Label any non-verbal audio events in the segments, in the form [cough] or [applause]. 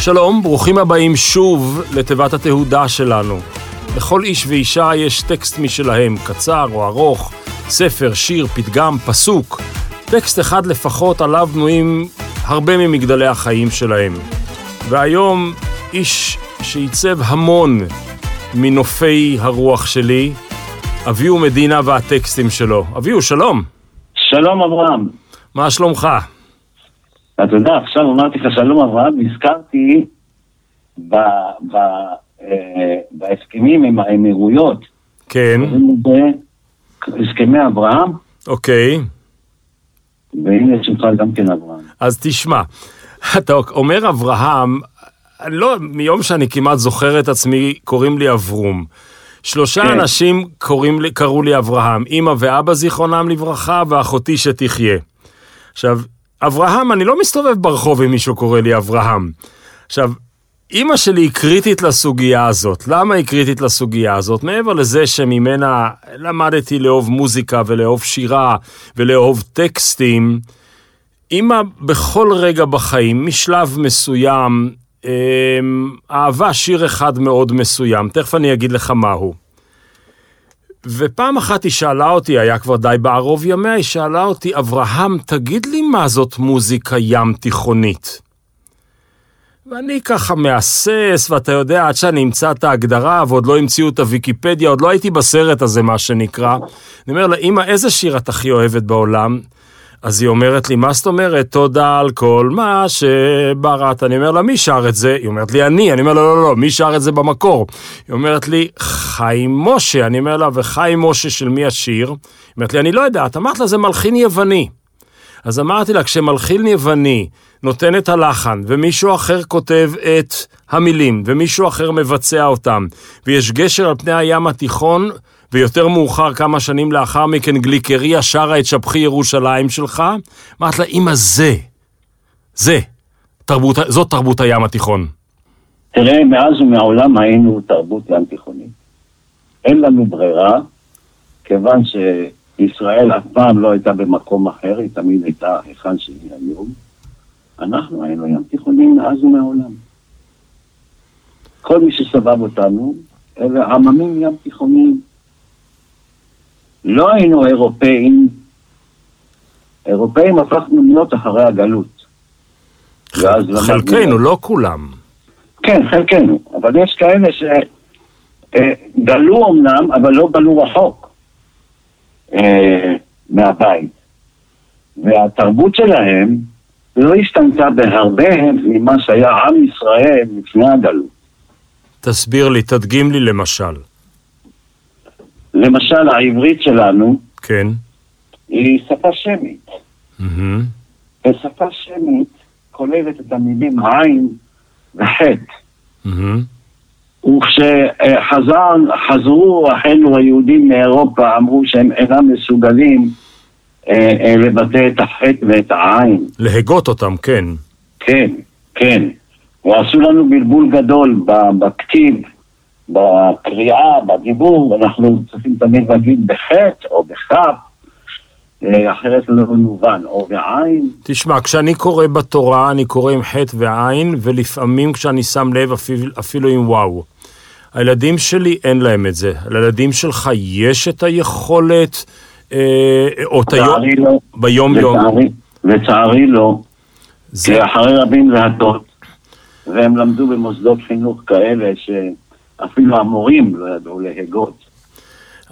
שלום, ברוכים הבאים שוב לתיבת התהודה שלנו. לכל איש ואישה יש טקסט משלהם, קצר או ארוך, ספר, שיר, פתגם, פסוק. טקסט אחד לפחות עליו בנויים הרבה ממגדלי החיים שלהם. והיום איש שעיצב המון מנופי הרוח שלי, אביהו מדינה והטקסטים שלו. אביהו, שלום. שלום אברהם. מה שלומך? אתה יודע, עכשיו אמרתי לך שלום אברהם, נזכרתי ב, ב, אה, בהסכמים עם האמירויות. כן. הסכמי אברהם, אוקיי. והנה יש לך גם כן אברהם. אז תשמע, אתה אומר אברהם, לא, מיום שאני כמעט זוכר את עצמי, קוראים לי אברום. שלושה כן. אנשים קוראים קראו לי אברהם, אמא ואבא זיכרונם לברכה, ואחותי שתחיה. עכשיו, אברהם, אני לא מסתובב ברחוב אם מישהו קורא לי אברהם. עכשיו, אימא שלי היא קריטית לסוגיה הזאת. למה היא קריטית לסוגיה הזאת? מעבר לזה שממנה למדתי לאהוב מוזיקה ולאהוב שירה ולאהוב טקסטים, אימא בכל רגע בחיים, משלב מסוים, אמ, אהבה שיר אחד מאוד מסוים, תכף אני אגיד לך מהו. ופעם אחת היא שאלה אותי, היה כבר די בערוב ימיה, היא שאלה אותי, אברהם, תגיד לי מה זאת מוזיקה ים תיכונית. ואני ככה מהסס, ואתה יודע, עד שאני אמצא את ההגדרה, ועוד לא המציאו את הוויקיפדיה, עוד לא הייתי בסרט הזה, מה שנקרא. אני אומר לה, אמא, איזה שיר את הכי אוהבת בעולם? אז היא אומרת לי, מה זאת אומרת? תודה על כל מה שבראת. אני אומר לה, מי שר את זה? היא אומרת לי, אני. אני אומר לה, לא, לא, לא, מי שר את זה במקור? היא אומרת לי, חיים משה. אני אומר לה, וחיים משה של מי השיר? היא אומרת לי, אני לא יודעת. אמרת לה, זה מלחין יווני. אז אמרתי לה, כשמלחין יווני נותן את הלחן, ומישהו אחר כותב את המילים, ומישהו אחר מבצע אותם, ויש גשר על פני הים התיכון, ויותר מאוחר, כמה שנים לאחר מכן, גליקריה שרה את שבחי ירושלים שלך, אמרת לה, אמא, זה, זה, תרבות, זאת תרבות הים התיכון. תראה, מאז ומעולם היינו תרבות ים תיכונית. אין לנו ברירה, כיוון שישראל אף פעם לא הייתה במקום אחר, היא תמיד הייתה היכן שהיא היום. אנחנו היינו ים תיכונים מאז ומעולם. כל מי שסבב אותנו, אלה עממים ים תיכוניים. לא היינו אירופאים, אירופאים הפכנו להיות אחרי הגלות. חלקנו, לא כולם. כן, חלקנו, אבל יש כאלה שגלו אמנם, אבל לא גלו רחוק אה, מהבית. והתרבות שלהם לא השתנתה בהרבה ממה שהיה עם ישראל לפני הגלות. תסביר לי, תדגים לי למשל. למשל, העברית שלנו כן. היא שפה שמית. ושפה שמית כוללת את המילים עין וחטא. וכשחזרו אחינו היהודים מאירופה, אמרו שהם אינם מסוגלים אה, אה, לבטא את החטא ואת העין. להגות אותם, כן. כן, כן. ועשו לנו בלבול גדול בכתיב, בקריאה, בדיבור, אנחנו צריכים תמיד להגיד בחטא או בכף, אה, אחרת לא יובן, או בעין. תשמע, כשאני קורא בתורה, אני קורא עם חטא ועין, ולפעמים כשאני שם לב אפילו, אפילו עם וואו. הילדים שלי אין להם את זה. לילדים שלך יש את היכולת, אה, או את היום, לצערי לא. ביום יום. לצערי, לצערי לא. זה, כי אחרי רבים להטות, והם למדו במוסדות חינוך כאלה שאפילו המורים לא ידעו להגות.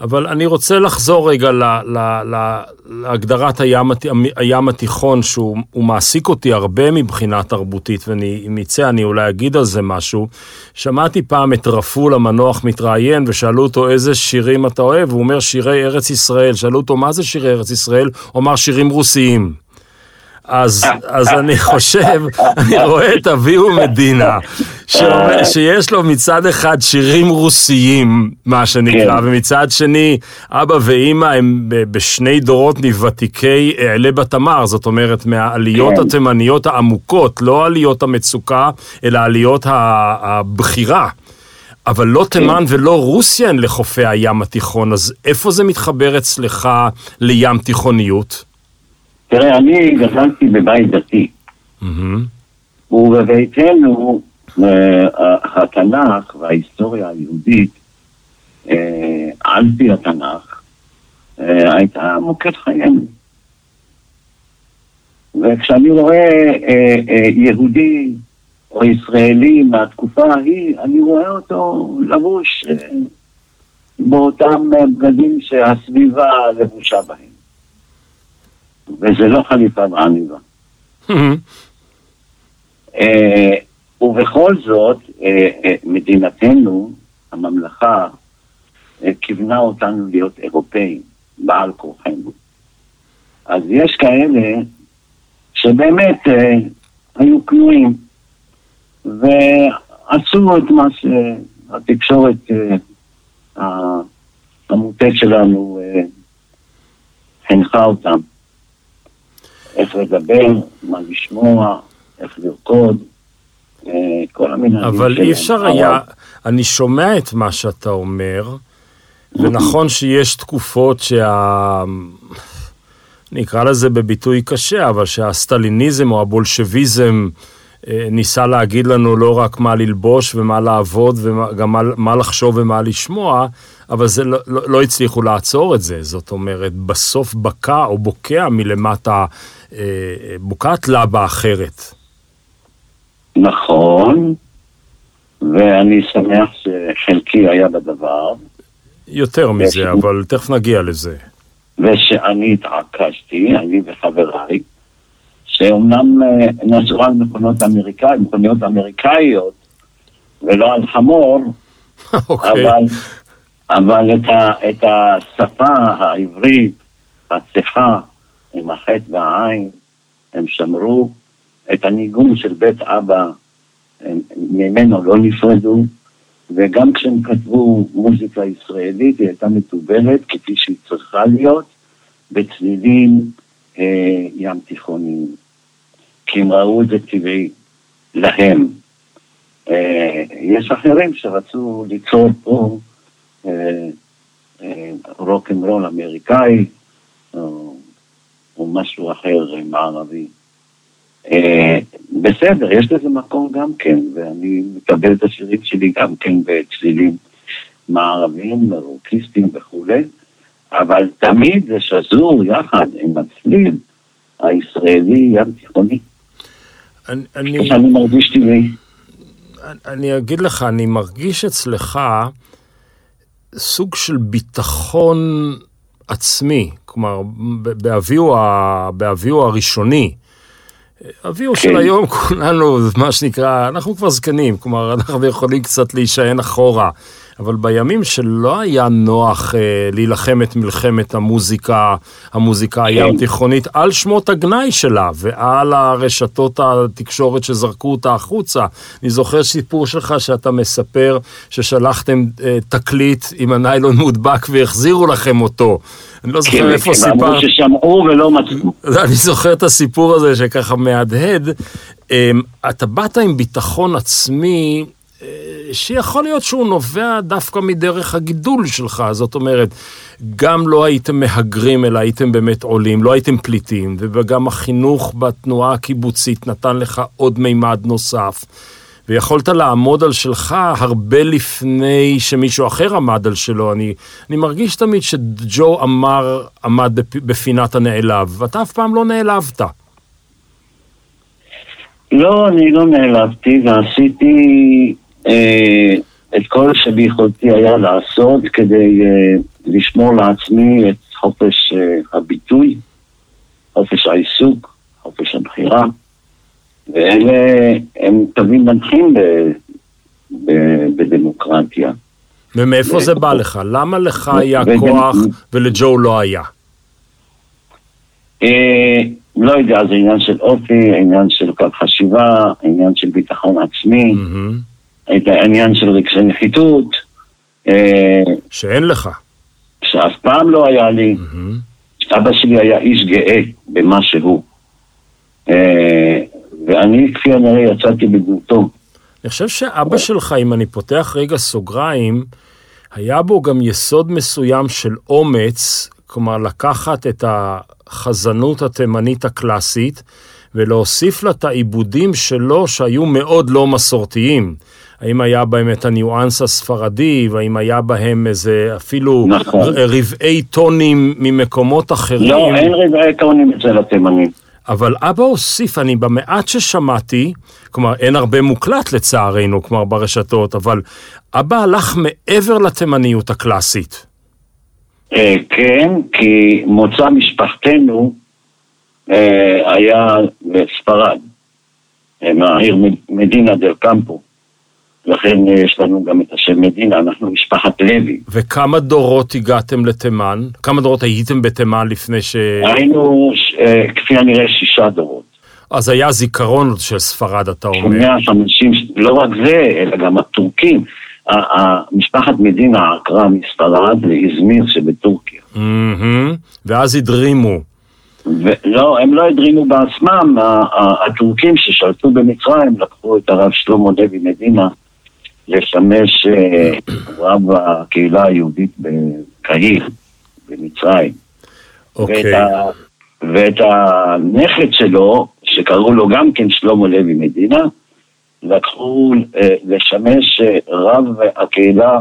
אבל אני רוצה לחזור רגע ל, ל, ל, להגדרת הים, הים התיכון, שהוא הוא מעסיק אותי הרבה מבחינה תרבותית, ואם יצא אני אולי אגיד על זה משהו. שמעתי פעם את רפול המנוח מתראיין, ושאלו אותו איזה שירים אתה אוהב, הוא אומר שירי ארץ ישראל. שאלו אותו מה זה שירי ארץ ישראל? הוא אמר שירים רוסיים. אז, אז אני חושב, אני רואה את אביהו מדינה, שאומר, שיש לו מצד אחד שירים רוסיים, מה שנקרא, כן. ומצד שני, אבא ואימא הם בשני דורות מוותיקי אעלה בתמר, זאת אומרת, מהעליות כן. התימניות העמוקות, לא עליות המצוקה, אלא עליות הבחירה. אבל לא תימן ולא רוסיה הן לחופי הים התיכון, אז איפה זה מתחבר אצלך לים תיכוניות? תראה, אני גדלתי בבית דתי. ובביתנו התנ"ך וההיסטוריה היהודית, אה, על פי התנ"ך, אה, הייתה מוקד חיינו. וכשאני רואה יהודי או ישראלי מהתקופה ההיא, אני רואה אותו לבוש באותם בגדים שהסביבה לבושה בהם. וזה לא חליפה ועניבה. אה, ובכל זאת, אה, אה, מדינתנו, הממלכה, כיוונה אותנו להיות אירופאים, בעל כורחנו. אז יש כאלה שבאמת היו כנועים ועשו את מה שהתקשורת המוטט שלנו חינכה אותם. איך לדבר, מה לשמוע, איך לרקוד, אה, כל המנהלים אבל אי אפשר היה, אני שומע את מה שאתה אומר, ונכון שיש תקופות שה... נקרא לזה בביטוי קשה, אבל שהסטליניזם או הבולשביזם אה, ניסה להגיד לנו לא רק מה ללבוש ומה לעבוד וגם מה, מה לחשוב ומה לשמוע, אבל זה לא, לא, לא הצליחו לעצור את זה. זאת אומרת, בסוף בקע או בוקע מלמטה, אה, בוקעת לבה אחרת. נכון, ואני שמח שחלקי היה בדבר. יותר מזה, וש... אבל תכף נגיע לזה. ושאני התעקשתי, אני וחבריי, שאומנם אה, נסעו על מכונות אמריקאיות, מכוניות אמריקאיות, ולא על חמור, okay. [laughs] אוקיי. אבל, אבל את, ה, את השפה העברית, הצחה, עם החטא והעין, הם שמרו את הניגון של בית אבא, הם, ממנו לא נפרדו, וגם כשהם כתבו מוזיקה ישראלית, היא הייתה מתובלת כפי שהיא צריכה להיות, בצלילים אה, ים תיכוניים. כי הם ראו את זה טבעי להם. אה, יש אחרים שרצו ליצור פה אה, אה, רול אמריקאי, או, משהו אחר מערבי. בסדר, יש לזה מקום גם כן, ואני מקבל את השירים שלי גם כן בצלילים מערביים, רוקיסטים וכולי, אבל תמיד זה שזור יחד עם הצליל הישראלי ים תיכוני. אני, אני, אני מרגיש טבעי. אני אגיד לך, אני מרגיש אצלך סוג של ביטחון עצמי, כלומר, באביו, באביו הראשוני. אביו כן. של היום כולנו, מה שנקרא, אנחנו כבר זקנים, כלומר, אנחנו יכולים קצת להישען אחורה. אבל בימים שלא היה נוח אה, להילחם את מלחמת המוזיקה, המוזיקה הים כן. תיכונית, על שמות הגנאי שלה ועל הרשתות התקשורת שזרקו אותה החוצה. אני זוכר סיפור שלך שאתה מספר ששלחתם אה, תקליט עם הניילון מודבק והחזירו לכם אותו. אני לא זוכר כן, איפה. כן, אמרו ששמעו ולא מצאו. [laughs] אני זוכר את הסיפור הזה שככה מהדהד. אה, אתה באת עם ביטחון עצמי שיכול להיות שהוא נובע דווקא מדרך הגידול שלך, זאת אומרת, גם לא הייתם מהגרים, אלא הייתם באמת עולים, לא הייתם פליטים, וגם החינוך בתנועה הקיבוצית נתן לך עוד מימד נוסף. ויכולת לעמוד על שלך הרבה לפני שמישהו אחר עמד על שלו. אני, אני מרגיש תמיד שג'ו אמר, עמד בפינת הנעלב, ואתה אף פעם לא נעלבת. לא, אני לא נעלבתי, ועשיתי אה, את כל שביכולתי היה לעשות כדי אה, לשמור לעצמי את חופש אה, הביטוי, חופש העיסוק, חופש הבחירה, ואלה הם תווים מנחים בדמוקרטיה. ומאיפה זה בא לך? למה לך היה כוח ולג'ו לא היה? לא יודע, זה עניין של אופי, עניין של קו חשיבה, עניין של ביטחון עצמי. את העניין של רגשי נחיתות. אה, שאין לך. שאף פעם לא היה לי. Mm-hmm. אבא שלי היה איש גאה במה שהוא. אה, ואני כפי הנראה יצאתי בדמותו. אני חושב שאבא שלך, אם אני פותח רגע סוגריים, היה בו גם יסוד מסוים של אומץ, כלומר לקחת את החזנות התימנית הקלאסית ולהוסיף לה את העיבודים שלו שהיו מאוד לא מסורתיים. האם היה בהם את הניואנס הספרדי, והאם היה בהם איזה אפילו נכון. רבעי טונים ממקומות אחרים. לא, אין רבעי טונים אצל התימנים. אבל אבא הוסיף, אני במעט ששמעתי, כלומר אין הרבה מוקלט לצערנו, כלומר ברשתות, אבל אבא הלך מעבר לתימניות הקלאסית. אה, כן, כי מוצא משפחתנו אה, היה בספרד, אה, מהעיר מדינה דל קמפו. לכן אה, יש לנו גם את השם מדינה, אנחנו משפחת לוי. וכמה דורות הגעתם לתימן? כמה דורות הייתם בתימן לפני ש... היינו, אה, כפי הנראה, שישה דורות. אז היה זיכרון של ספרד, אתה אומר. 150, לא רק זה, אלא גם הטורקים. משפחת מדינה עקרה מספרד לאזמיר שבטורקיה. ואז הדרימו. ולא, הם לא הדרימו בעצמם, הטורקים ששלטו במצרים לקחו את הרב שלמה לוי מדינה לשמש אה, רב הקהילה היהודית בקהיר, במצרים. ואת, אוקיי. ה, ואת הנכד שלו, שקראו לו גם כן שלמה לוי מדינה, לקחו אה, לשמש אה, רב הקהילה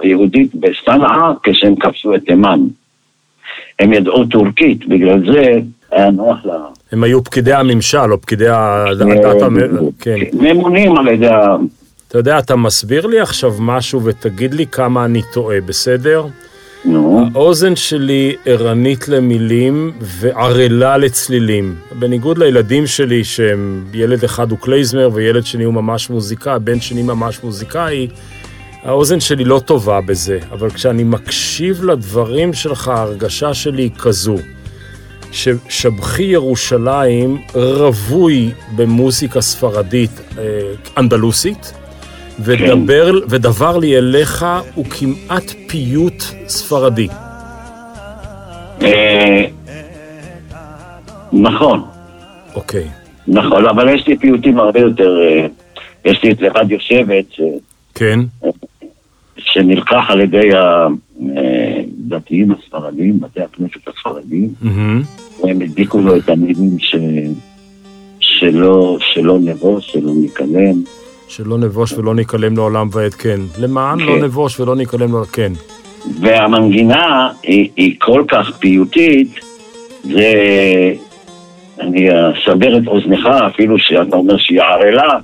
היהודית בסנעה כשהם כבשו את תימן. הם ידעו טורקית, בגלל זה היה נוח לה... הם היו פקידי הממשל, או פקידי. המ- כן. ממונים על ידי ה... אתה יודע, אתה מסביר לי עכשיו משהו ותגיד לי כמה אני טועה, בסדר? נו, האוזן שלי ערנית למילים וערלה לצלילים. בניגוד לילדים שלי, שהם ילד אחד הוא קלייזמר וילד שני הוא ממש מוזיקאי, בן שני ממש מוזיקאי, האוזן שלי לא טובה בזה. אבל כשאני מקשיב לדברים שלך, ההרגשה שלי היא כזו. ששבחי ירושלים רווי במוזיקה ספרדית אה, אנדלוסית, ודבר, ודבר לי אליך הוא כמעט פיוט ספרדי. אה, נכון, אוקיי. נכון, אבל יש לי פיוטים הרבה יותר... אה, יש לי את לבד יושבת, כן, שנלקח על ידי הדתיים הספרדים, בתי הכנסת הספרדים. והם הדביקו לו את המילים. שלא, נבוש, שלא ניכלם. שלא נבוש ולא ניכלם לעולם ועד כן. למען כן. לא נבוש ולא ניכלם לעולם, כן. והמנגינה היא, היא כל כך פיוטית, זה... אני אסבר את אוזנך, אפילו שאתה אומר שהיא ערלה,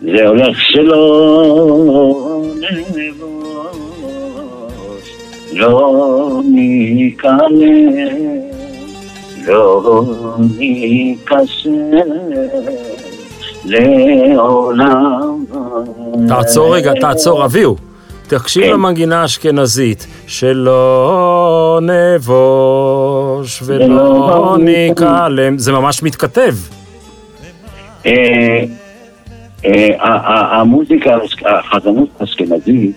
זה הולך שלא נבוש, לא ניכלם, לא ניכשל לעולם. תעצור רגע, תעצור, אביהו. תקשיב כן. למנגינה האשכנזית, שלא נבוש ולא ניכלם, זה ממש מתכתב. אה, אה, המוזיקה, החזנות האשכנזית,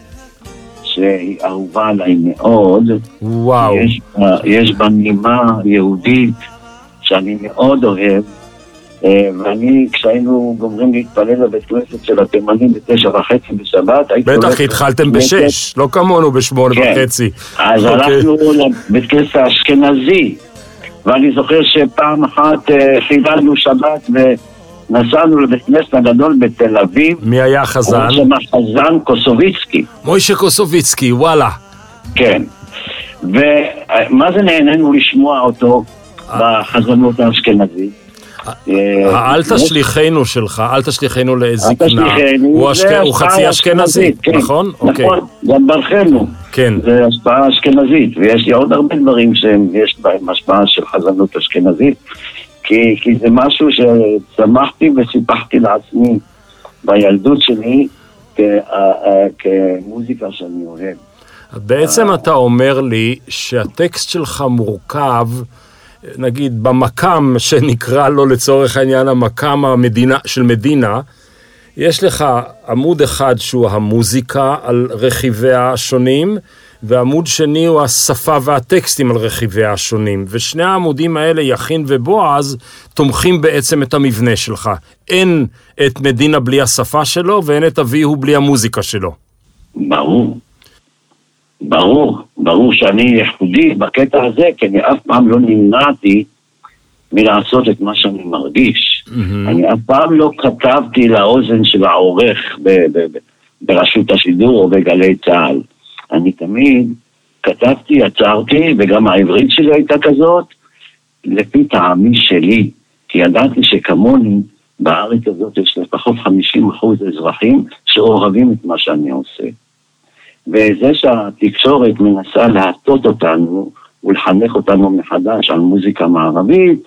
שהיא אהובה עליי מאוד, וואו. יש, בה- נימה יהודית שאני מאוד אוהב, ואני, כשהיינו גומרים להתפלל בבית כנסת של התימנים בתשע וחצי בשבת, הייתי בטח התחלתם בשש, לא כמונו בשמונה כן. וחצי. אז אוקיי. הלכנו לבית כנסת האשכנזי, ואני זוכר שפעם אחת אה, חיללנו שבת ונסענו לבית כנסת הגדול בתל אביב, מי היה החזן? היה שם חזן קוסוביצקי, מוישה קוסוביצקי, וואלה. כן. ומה זה נהנינו לשמוע אותו בחזנות האשכנזית? אה, אל תשליכנו שלך, אל תשליכנו לזקנה. הוא חצי אשכנזי, כן. נכון? אוקיי. נכון, גם ברכנו. כן. זה השפעה אשכנזית, ויש לי עוד הרבה דברים שיש בהם השפעה של חזנות אשכנזית, כי, כי זה משהו שצמחתי וסיפחתי לעצמי בילדות שלי כ, אה, אה, כמוזיקה שאני אוהב. בעצם אתה אומר לי שהטקסט שלך מורכב, נגיד במקם שנקרא לו לצורך העניין המקם המדינה, של מדינה, יש לך עמוד אחד שהוא המוזיקה על רכיביה השונים, ועמוד שני הוא השפה והטקסטים על רכיביה השונים. ושני העמודים האלה, יכין ובועז, תומכים בעצם את המבנה שלך. אין את מדינה בלי השפה שלו, ואין את אביהו בלי המוזיקה שלו. ברור. ברור, ברור שאני ייחודי בקטע הזה, כי אני אף פעם לא נמנעתי מלעשות את מה שאני מרגיש. Mm-hmm. אני אף פעם לא כתבתי לאוזן של העורך ב- ב- ב- ברשות השידור או בגלי צה"ל. אני תמיד כתבתי, עצרתי, וגם העברית שלי הייתה כזאת, לפי טעמי שלי, כי ידעתי שכמוני בארץ הזאת יש לפחות 50 אחוז אזרחים שאוהבים את מה שאני עושה. וזה שהתקשורת מנסה להטות אותנו ולחנך אותנו מחדש על מוזיקה מערבית,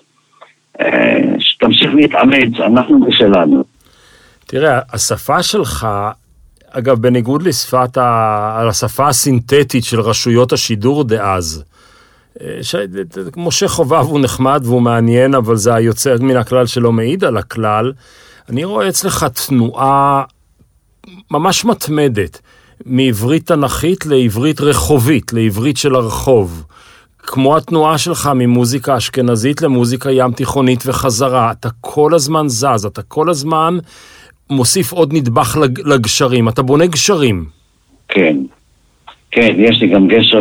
אה, שתמשיך להתאמץ, אנחנו בשלנו. תראה, השפה שלך, אגב, בניגוד לשפת ה... השפה הסינתטית של רשויות השידור דאז, אה, ש... משה חובב הוא נחמד והוא מעניין, אבל זה היוצא מן הכלל שלא מעיד על הכלל. אני רואה אצלך תנועה ממש מתמדת, מעברית תנכית לעברית רחובית, לעברית של הרחוב. כמו התנועה שלך ממוזיקה אשכנזית למוזיקה ים תיכונית וחזרה. אתה כל הזמן זז, אתה כל הזמן מוסיף עוד נדבך לג... לגשרים. אתה בונה גשרים. כן, כן, יש לי גם גשר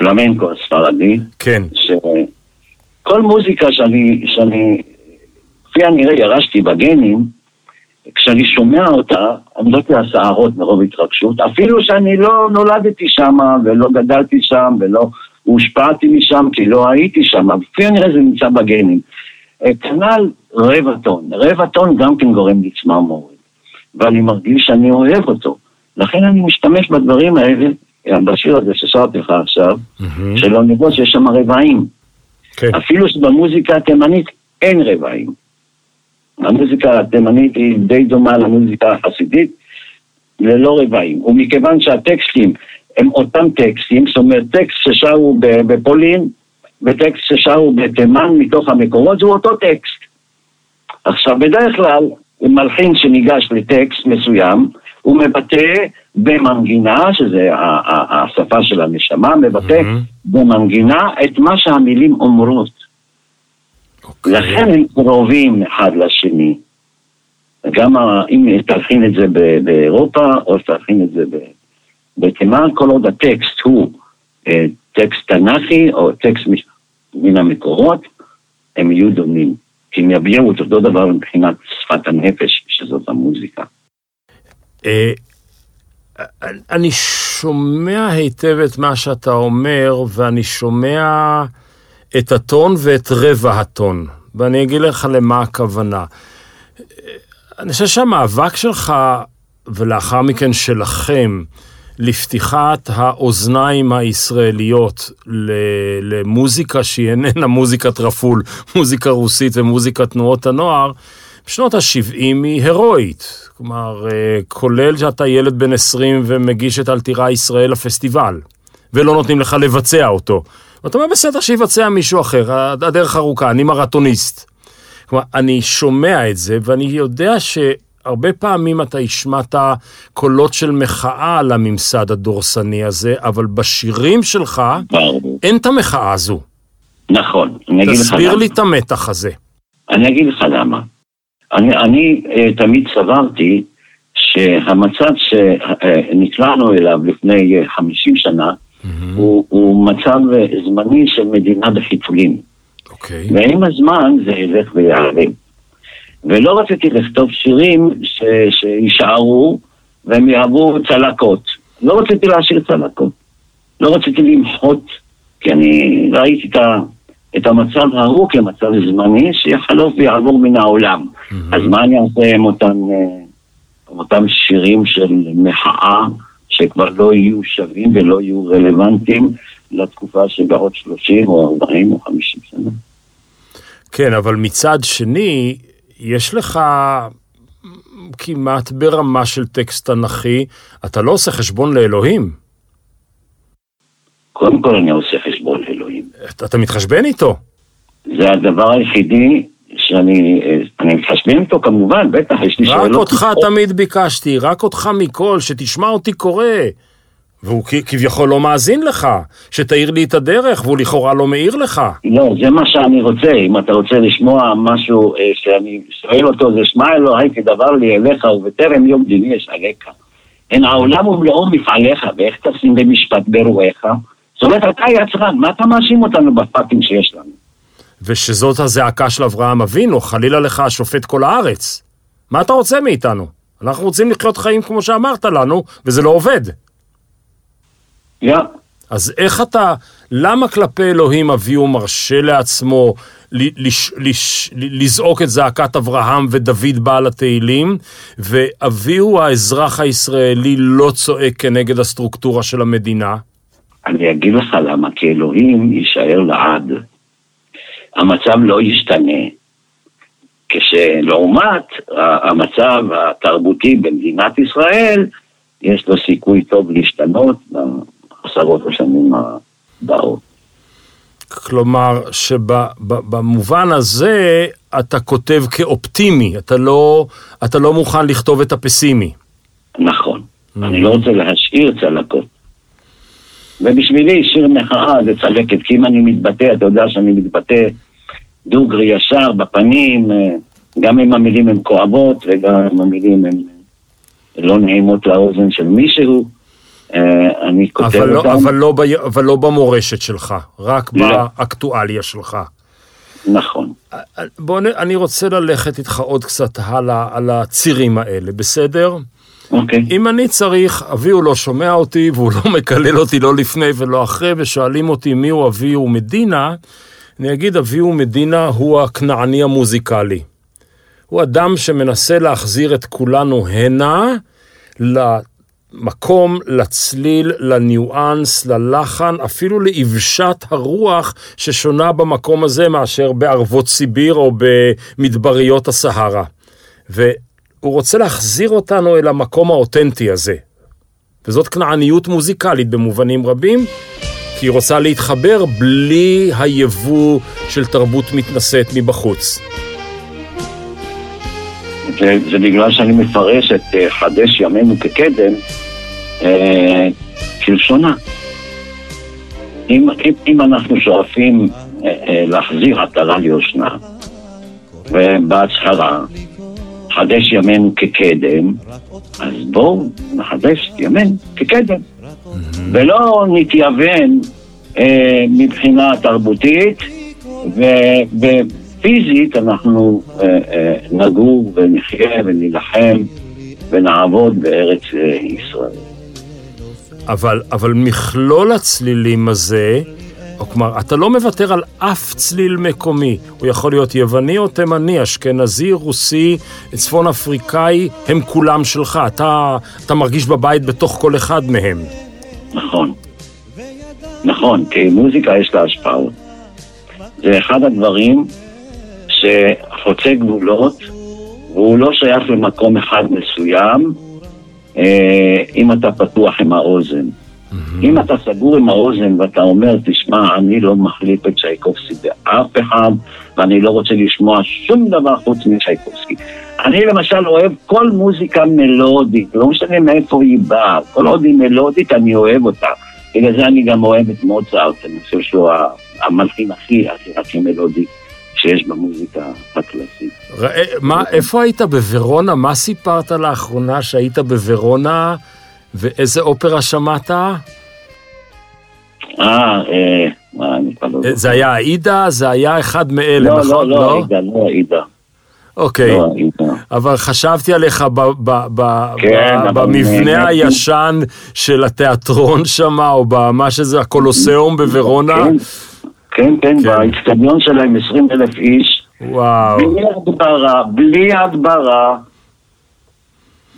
לפלמנקו הספרדי. כן. שכל מוזיקה שאני, שאני, כפי הנראה ירשתי בגנים, כשאני שומע אותה, עומדות לי השערות מרוב התרגשות, אפילו שאני לא נולדתי שם ולא גדלתי שם ולא הושפעתי משם כי לא הייתי שם, לפי הנראה זה נמצא בגנים. אה, כנ"ל רבע טון, רבע טון גם כן גורם לי צמרמורת, ואני מרגיש שאני אוהב אותו. לכן אני משתמש בדברים האלה, אה, בשיר הזה ששרתי לך עכשיו, mm-hmm. שלא נבוא שיש שם רבעים. כן. אפילו שבמוזיקה התימנית אין רבעים. המוזיקה התימנית היא די דומה למוזיקה החסידית, ללא רבעים. ומכיוון שהטקסטים הם אותם טקסטים, זאת אומרת טקסט ששרו בפולין וטקסט ששרו בתימן מתוך המקורות, זה אותו טקסט. עכשיו, בדרך כלל, מלחין שניגש לטקסט מסוים, הוא מבטא במנגינה, שזה השפה של הנשמה, מבטא mm-hmm. במנגינה את מה שהמילים אומרות. Okay. אוקיי. לכן הם קרובים אחד לשני. גם אם תלחין את זה באירופה, או תלחין את זה בתימן, כל עוד הטקסט הוא אה, טקסט תנ"כי או טקסט מן המקורות, הם יהיו דומים. כי הם יביעו את אותו דבר מבחינת שפת הנפש, שזאת המוזיקה. אה, אני שומע היטב את מה שאתה אומר, ואני שומע את הטון ואת רבע הטון, ואני אגיד לך למה הכוונה. אני חושב שהמאבק שלך, ולאחר מכן שלכם, לפתיחת האוזניים הישראליות למוזיקה שהיא איננה מוזיקת רפול, מוזיקה רוסית ומוזיקת תנועות הנוער, בשנות ה-70 היא הירואית. כלומר, אה, כולל שאתה ילד בן 20 ומגיש את אלתירה ישראל לפסטיבל, ולא נותנים לך לבצע אותו. ואתה אומר, בסדר, שיבצע מישהו אחר, הדרך ארוכה, אני מרתוניסט. כלומר, אני שומע את זה, ואני יודע ש... הרבה פעמים אתה השמעת קולות של מחאה על הממסד הדורסני הזה, אבל בשירים שלך אין את המחאה הזו. נכון, אני אגיד לך למה. תסביר לי את המתח הזה. אני אגיד לך למה. אני, אני uh, תמיד סברתי שהמצב שנקלענו אליו לפני uh, 50 שנה mm-hmm. הוא, הוא מצב uh, זמני של מדינה בחיתולים. אוקיי. Okay. ועם הזמן זה ילך ויערם. ולא רציתי לכתוב שירים ש... שישארו והם יהוו צלקות. לא רציתי להשאיר צלקות. לא רציתי למחות, כי אני ראיתי את, ה... את המצב ההוא כמצב זמני שיחלוף ויעבור מן העולם. Mm-hmm. אז מה אני אעשה עם אותם, אה, אותם שירים של מחאה שכבר לא יהיו שווים ולא יהיו רלוונטיים לתקופה שבעוד 30 או 40 או 50 שנה? כן, אבל מצד שני, יש לך כמעט ברמה של טקסט תנכי, אתה לא עושה חשבון לאלוהים. קודם כל אני עושה חשבון לאלוהים. אתה, אתה מתחשבן איתו. זה הדבר היחידי שאני אני מתחשבן איתו כמובן, בטח, יש לי שאלות. רק אותך תמיד ביקשתי, רק אותך מכל, שתשמע אותי קורא. והוא כביכול לא מאזין לך, שתאיר לי את הדרך, והוא לכאורה לא מאיר לך. לא, זה מה שאני רוצה. אם אתה רוצה לשמוע משהו אה, שאני שואל אותו, זה שמע אלוהי כדבר לי אליך, ובטרם יום דיני יש עליך. הן העולם ומלואו מפעליך, ואיך תשים במשפט ברואיך? זאת אומרת, אתה יצרן, מה אתה מאשים אותנו בפאקים שיש לנו? ושזאת הזעקה של אברהם אבינו, חלילה לך השופט כל הארץ. מה אתה רוצה מאיתנו? אנחנו רוצים לחיות חיים כמו שאמרת לנו, וזה לא עובד. Ja, אז איך אתה, למה כלפי אלוהים אביהו מרשה לעצמו לש, לש, לזעוק את זעקת אברהם ודוד בעל התהילים, ואביהו האזרח הישראלי לא צועק כנגד הסטרוקטורה של המדינה? אני אגיד לך למה, כי אלוהים יישאר לעד. המצב לא ישתנה. כשלעומת המצב התרבותי במדינת ישראל, יש לו סיכוי טוב להשתנות בעשרות השנים הבאות. כלומר, שבמובן הזה אתה כותב כאופטימי, אתה לא, אתה לא מוכן לכתוב את הפסימי. נכון. אני לא רוצה להשאיר צלקות. ובשבילי שיר מחאה זה צלקת, כי אם אני מתבטא, אתה יודע שאני מתבטא דוגרי ישר בפנים, אה, גם אם המילים הן כואבות וגם אם המילים הן לא נעימות לאוזן של מישהו, אה, אני כותב אבל לא, אותם. אבל, לא ב, אבל לא במורשת שלך, רק לא. באקטואליה שלך. נכון. בוא, נ- אני רוצה ללכת איתך עוד קצת הלאה על הצירים האלה, בסדר? אוקיי. אם אני צריך, אביהו לא שומע אותי והוא לא מקלל אותי לא לפני ולא אחרי, ושואלים אותי מי הוא אביהו מדינה, אני אגיד אביהו מדינה הוא הכנעני המוזיקלי. הוא אדם שמנסה להחזיר את כולנו הנה למקום, לצליל, לניואנס, ללחן, אפילו ליבשת הרוח ששונה במקום הזה מאשר בערבות סיביר או במדבריות הסהרה. והוא רוצה להחזיר אותנו אל המקום האותנטי הזה. וזאת כנעניות מוזיקלית במובנים רבים, כי היא רוצה להתחבר בלי היבוא של תרבות מתנשאת מבחוץ. זה, זה בגלל שאני מפרש את אה, חדש ימינו כקדם אה, כלשונה. אם, אם, אם אנחנו שואפים אה, אה, להחזיר עטרה ליושנה, ובהצהרה, חדש ימינו כקדם, אז בואו נחדש ימינו כקדם. ולא נתייוון אה, מבחינה תרבותית, ופיזית אנחנו אה, אה, נגור ונחיה ונילחם ונעבוד בארץ אה, ישראל. אבל, אבל מכלול הצלילים הזה, או כלומר, אתה לא מוותר על אף צליל מקומי. הוא יכול להיות יווני או תימני, אשכנזי, רוסי, צפון אפריקאי, הם כולם שלך. אתה, אתה מרגיש בבית בתוך כל אחד מהם. נכון. נכון, כי מוזיקה יש לה השפעות. זה אחד הדברים שחוצה גבולות, והוא לא שייך למקום אחד מסוים, אה, אם אתה פתוח עם האוזן. אם אתה סגור עם האוזן ואתה אומר, תשמע, אני לא מחליף את צ'ייקובסקי באף אחד, ואני לא רוצה לשמוע שום דבר חוץ מצ'ייקובסקי. אני למשל אוהב כל מוזיקה מלודית, לא משנה מאיפה היא באה, כל עוד היא מלודית אני אוהב אותה. בגלל זה אני גם אוהב את מוצרט, אני חושב שהוא המלחין הכי הכי הכי מלודי שיש במוזיקה הקלאסית. ראה, מה, איפה היית בוורונה? מה סיפרת לאחרונה שהיית בוורונה ואיזה אופרה שמעת? אה, אה, מה, לא זוכר. זה היה עאידה? זה היה אחד מאלה, לא, נכון? לא, לא, עאידה, לא עאידה. אוקיי. לא. אבל חשבתי עליך כן, במבנה. הישן של התיאטרון שם, או במה שזה, הקולוסיאום בוורונה. כן, כן, כן, כן. באצטדיון שלהם 20 אלף איש. וואו. בלי הגברה, בלי הגברה,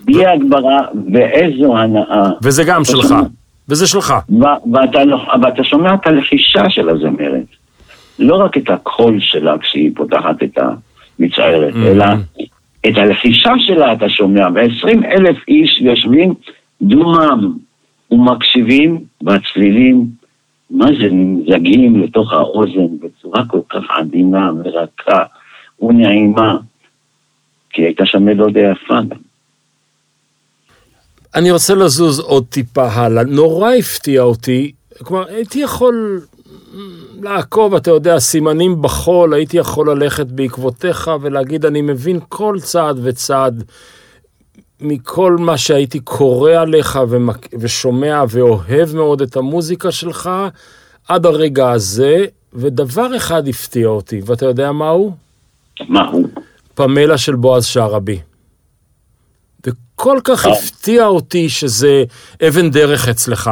בלי הגברה, ואיזו הנאה. וזה גם שלך. שומע? וזה שלך. ו- ואתה, לא- ואתה שומע את הלחישה של הזמרת. לא רק את הקול שלה כשהיא פותחת את המצערת, Mhm. אלא את הלחישה שלה אתה שומע. ועשרים אלף איש יושבים דומם ומקשיבים והצלילים, מה זה נמזגים לתוך האוזן בצורה כל כך עדינה ורכה ונעימה. כי הייתה שם מלודיה יפה גם. אני רוצה לזוז עוד טיפה הלאה. נורא הפתיע אותי, כלומר, הייתי יכול לעקוב, אתה יודע, סימנים בחול, הייתי יכול ללכת בעקבותיך ולהגיד, אני מבין כל צעד וצעד מכל מה שהייתי קורא עליך ומק... ושומע ואוהב מאוד את המוזיקה שלך, עד הרגע הזה, ודבר אחד הפתיע אותי, ואתה יודע מה הוא? מה הוא? פמלה של בועז שערבי. וכל כך אה. הפתיע אותי שזה אבן דרך אצלך.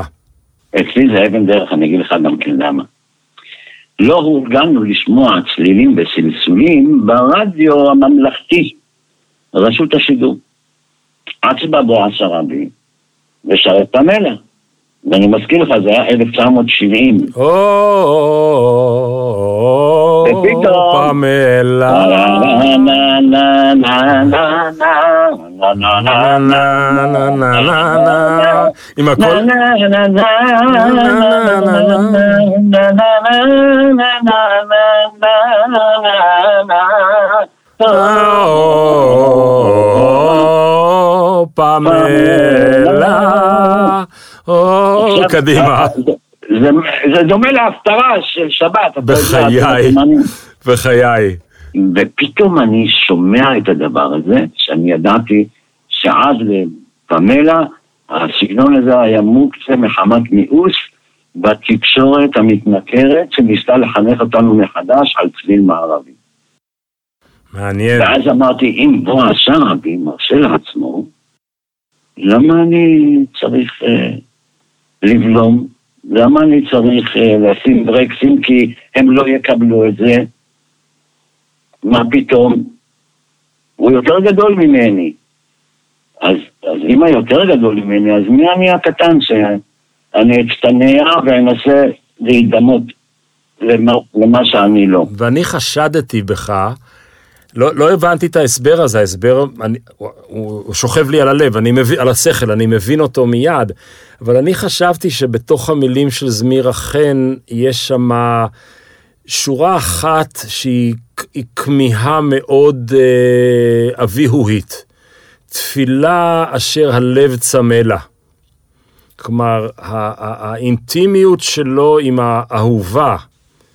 אצלי זה אבן דרך, אני אגיד לך גם כן למה. לא הורגלנו לשמוע צלילים וסלסולים ברדיו הממלכתי, רשות השידור. עד שבא בועז שרעבי ושר את פמלה. ואני מזכיר לך, זה היה 1970. או, ופתאום- פמלה. עם הכל פמלה. או, קדימה. זה, זה דומה להפטרה של שבת. בחיי. בחיי. ופתאום אני שומע את הדבר הזה, שאני ידעתי שעד לפמלה, הסגנון הזה היה מוקצה מחמת מיאוס בתקשורת המתנכרת שניסתה לחנך אותנו מחדש על צליל מערבי. מעניין. ואז אמרתי, אם בועז שרעבי מרשה לעצמו, למה אני צריך אה, לבלום? למה אני צריך אה, לשים ברקסים כי הם לא יקבלו את זה? מה פתאום? הוא יותר גדול ממני. אז, אז אם הוא יותר גדול ממני, אז מי אני הקטן שאני אצטנע ואנסה להידמות למה, למה שאני לא? ואני חשדתי בך, לא, לא הבנתי את ההסבר הזה, ההסבר, אני, הוא, הוא שוכב לי על הלב, אני מבין, על השכל, אני מבין אותו מיד, אבל אני חשבתי שבתוך המילים של זמירה חן יש שם שורה אחת שהיא היא כמיהה מאוד אה, אביהואית. תפילה אשר הלב צמא לה. כלומר, ה- ה- האינטימיות שלו עם האהובה,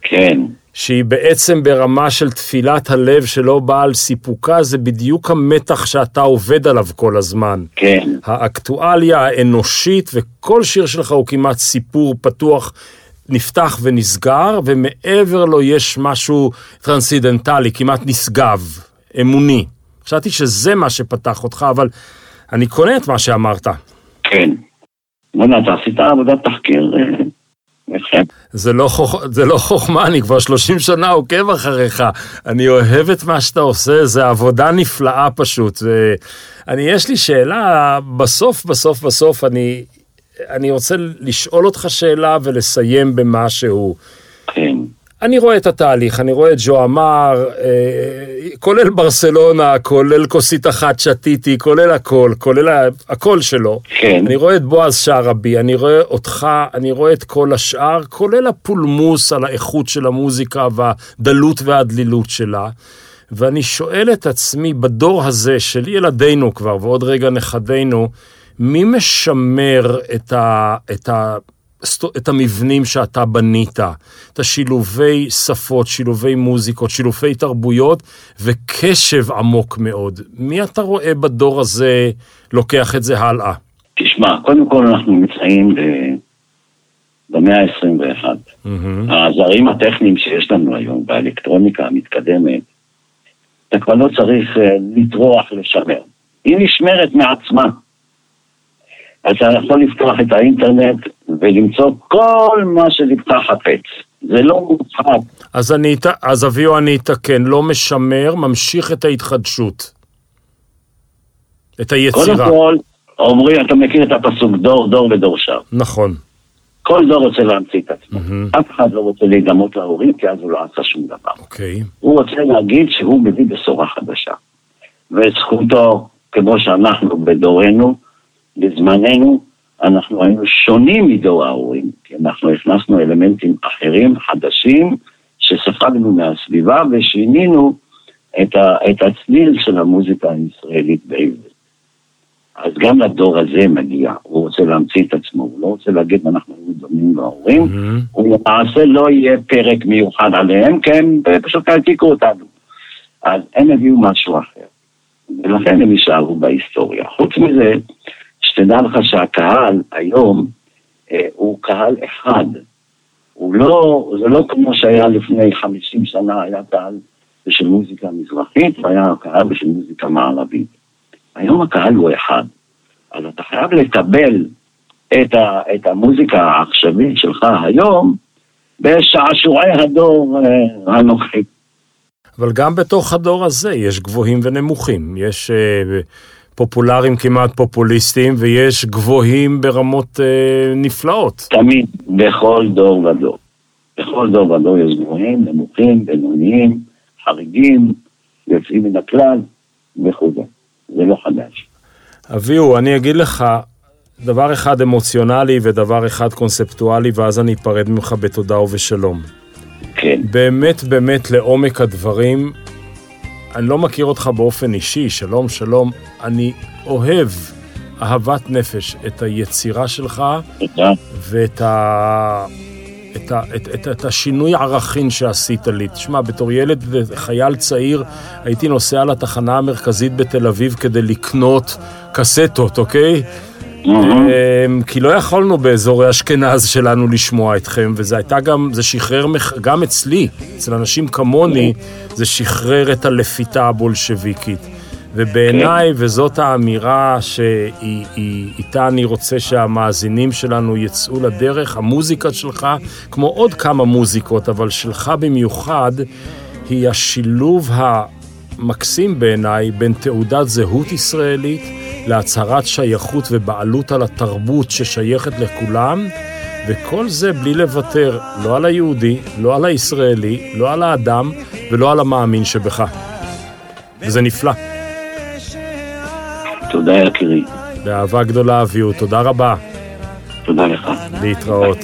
כן, שהיא בעצם ברמה של תפילת הלב שלא באה על סיפוקה, זה בדיוק המתח שאתה עובד עליו כל הזמן. כן. האקטואליה האנושית, וכל שיר שלך הוא כמעט סיפור פתוח, נפתח ונסגר, ומעבר לו יש משהו טרנסידנטלי, כמעט נשגב, אמוני. חשבתי שזה מה שפתח אותך, אבל אני קונה את מה שאמרת. כן. בוא'נה, אתה עשית עבודת תחקיר אה. זה לא, חוכ... זה לא חוכמה, אני כבר 30 שנה עוקב אחריך. אני אוהב את מה שאתה עושה, זה עבודה נפלאה פשוט. ואני, יש לי שאלה, בסוף, בסוף, בסוף, אני, אני רוצה לשאול אותך שאלה ולסיים במשהו. אני רואה את התהליך, אני רואה את ג'ו אמר, אה, כולל ברסלונה, כולל כוסית אחת שתיתי, כולל הכל, כולל הכל שלו. כן. אני רואה את בועז שערבי, אני רואה אותך, אני רואה את כל השאר, כולל הפולמוס על האיכות של המוזיקה והדלות והדלילות שלה. ואני שואל את עצמי, בדור הזה של ילדינו כבר, ועוד רגע נכדינו, מי משמר את, ה, את, ה, את המבנים שאתה בנית, את השילובי שפות, שילובי מוזיקות, שילובי תרבויות וקשב עמוק מאוד. מי אתה רואה בדור הזה לוקח את זה הלאה? תשמע, קודם כל אנחנו נמצאים ב- במאה ה-21. מהמם. העזרים הטכניים שיש לנו היום באלקטרוניקה המתקדמת, אתה כבר לא צריך אה, לטרוח לשמר. היא נשמרת מעצמה. אתה יכול לפתוח את האינטרנט ולמצוא כל מה שלבך חפץ. זה לא מופחד. אז, אני, את- אז אביו אני אתקן, לא משמר, ממשיך את ההתחדשות. את קודם היצירה. כל, אומרים, אתה מכיר את הפסוק דור דור ודורשיו. נכון. כל דור רוצה להמציא את עצמו. אף אחד לא רוצה להידמות להורים, כי אז הוא לא עשה שום דבר. אוקיי. הוא רוצה להגיד שהוא מביא בשורה חדשה. וזכותו, כמו שאנחנו בדורנו, בזמננו, אנחנו היינו שונים מדור ההורים, כי אנחנו הכנסנו אלמנטים אחרים, חדשים, שספגנו מהסביבה ושינינו את, ה, את הצליל של המוזיקה הישראלית בעברית. אז גם לדור הזה מגיע, הוא רוצה להמציא את עצמו, הוא לא רוצה להגיד אנחנו היינו דומים להורים, מהמם. הוא למעשה לא יהיה פרק מיוחד עליהם, כי הם פשוט העתיקו אותנו. אז הם הביאו משהו אחר. ולכן הם יישארו בהיסטוריה. חוץ מזה, שתדע לך שהקהל היום אה, הוא קהל אחד. הוא לא, זה לא כמו שהיה לפני 50 שנה, היה קהל בשל מוזיקה מזרחית והיה קהל בשל מוזיקה מערבית. היום הקהל הוא אחד, אז אתה חייב לקבל את, ה, את המוזיקה העכשווית שלך היום בשעשועי הדור אה, הנוכחי. אבל גם בתוך הדור הזה יש גבוהים ונמוכים, יש אה, פופולריים כמעט פופוליסטיים ויש גבוהים ברמות אה, נפלאות. תמיד, בכל דור ודור. בכל דור ודור יש גבוהים, נמוכים, בינוניים, חריגים, יוצאים מן הכלל וכו'. זה לא חדש. אביהו, אני אגיד לך דבר אחד אמוציונלי ודבר אחד קונספטואלי, ואז אני אפרד ממך בתודה ובשלום. כן. באמת באמת לעומק הדברים, אני לא מכיר אותך באופן אישי, שלום שלום, אני אוהב אהבת נפש את היצירה שלך תודה. ואת ה... את, ה, את, את, את השינוי ערכים שעשית לי. תשמע, בתור ילד וחייל צעיר הייתי נוסע לתחנה המרכזית בתל אביב כדי לקנות קסטות, אוקיי? אמ, כי לא יכולנו באזורי אשכנז שלנו לשמוע אתכם, וזה הייתה גם, זה שחרר, גם אצלי, אצל אנשים כמוני, זה שחרר את הלפיתה הבולשביקית. ובעיניי, וזאת האמירה שאיתה אני רוצה שהמאזינים שלנו יצאו לדרך, המוזיקה שלך, כמו עוד כמה מוזיקות, אבל שלך במיוחד, היא השילוב המקסים בעיניי בין תעודת זהות ישראלית להצהרת שייכות ובעלות על התרבות ששייכת לכולם, וכל זה בלי לוותר לא על היהודי, לא על הישראלי, לא על האדם ולא על המאמין שבך. וזה נפלא. תודה יקירי. באהבה גדולה אביהו, תודה רבה. תודה לך. להתראות.